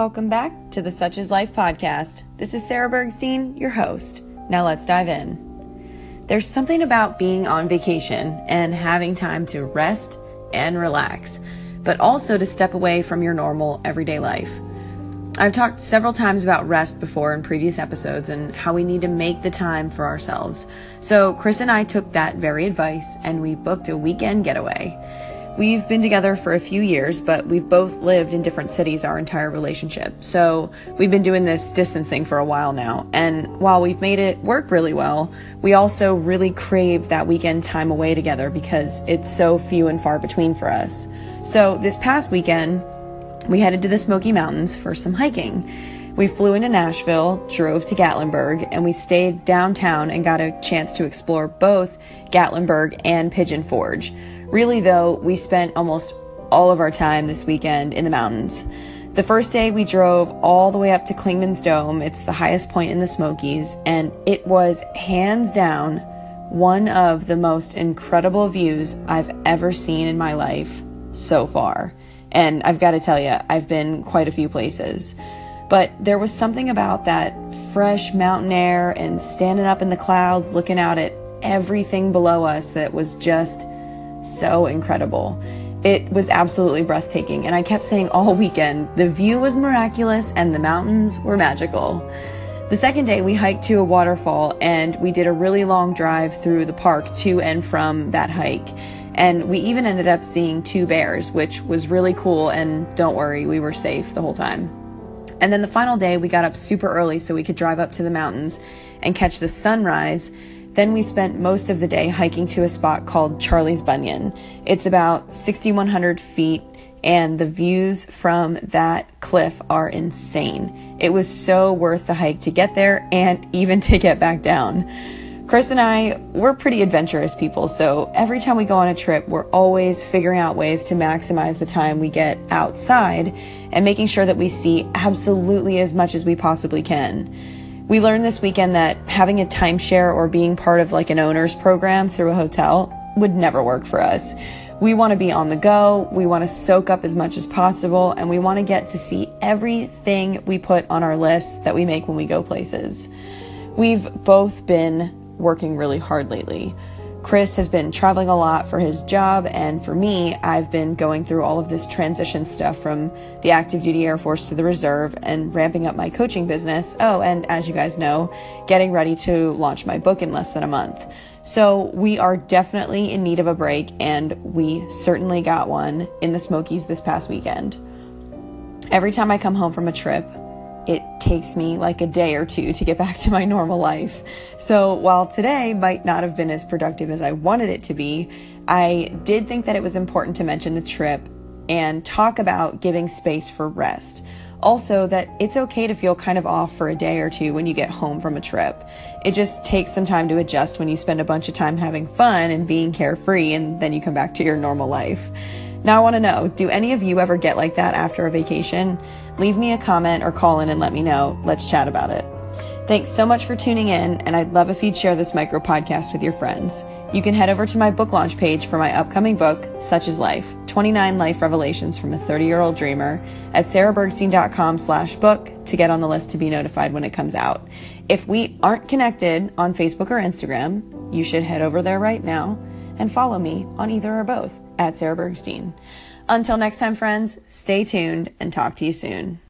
Welcome back to the Such is Life podcast. This is Sarah Bergstein, your host. Now let's dive in. There's something about being on vacation and having time to rest and relax, but also to step away from your normal everyday life. I've talked several times about rest before in previous episodes and how we need to make the time for ourselves. So, Chris and I took that very advice and we booked a weekend getaway. We've been together for a few years, but we've both lived in different cities our entire relationship. So we've been doing this distance thing for a while now. And while we've made it work really well, we also really crave that weekend time away together because it's so few and far between for us. So this past weekend, we headed to the Smoky Mountains for some hiking. We flew into Nashville, drove to Gatlinburg, and we stayed downtown and got a chance to explore both Gatlinburg and Pigeon Forge. Really, though, we spent almost all of our time this weekend in the mountains. The first day we drove all the way up to Clingman's Dome. It's the highest point in the Smokies, and it was hands down one of the most incredible views I've ever seen in my life so far. And I've got to tell you, I've been quite a few places. But there was something about that fresh mountain air and standing up in the clouds looking out at everything below us that was just so incredible. It was absolutely breathtaking, and I kept saying all weekend the view was miraculous and the mountains were magical. The second day, we hiked to a waterfall and we did a really long drive through the park to and from that hike. And we even ended up seeing two bears, which was really cool. And don't worry, we were safe the whole time. And then the final day, we got up super early so we could drive up to the mountains and catch the sunrise then we spent most of the day hiking to a spot called Charlie's Bunion. It's about 6,100 feet, and the views from that cliff are insane. It was so worth the hike to get there and even to get back down. Chris and I, we're pretty adventurous people, so every time we go on a trip, we're always figuring out ways to maximize the time we get outside and making sure that we see absolutely as much as we possibly can. We learned this weekend that having a timeshare or being part of like an owner's program through a hotel would never work for us. We want to be on the go, we want to soak up as much as possible, and we want to get to see everything we put on our list that we make when we go places. We've both been working really hard lately. Chris has been traveling a lot for his job, and for me, I've been going through all of this transition stuff from the active duty Air Force to the reserve and ramping up my coaching business. Oh, and as you guys know, getting ready to launch my book in less than a month. So we are definitely in need of a break, and we certainly got one in the Smokies this past weekend. Every time I come home from a trip, it takes me like a day or two to get back to my normal life. So while today might not have been as productive as I wanted it to be, I did think that it was important to mention the trip and talk about giving space for rest. Also, that it's okay to feel kind of off for a day or two when you get home from a trip. It just takes some time to adjust when you spend a bunch of time having fun and being carefree, and then you come back to your normal life. Now, I want to know do any of you ever get like that after a vacation? Leave me a comment or call in and let me know. Let's chat about it. Thanks so much for tuning in, and I'd love if you'd share this micro podcast with your friends. You can head over to my book launch page for my upcoming book, Such is Life 29 Life Revelations from a 30 year old Dreamer, at sarahbergstein.com slash book to get on the list to be notified when it comes out. If we aren't connected on Facebook or Instagram, you should head over there right now and follow me on either or both at Sarah Bergstein. Until next time, friends, stay tuned and talk to you soon.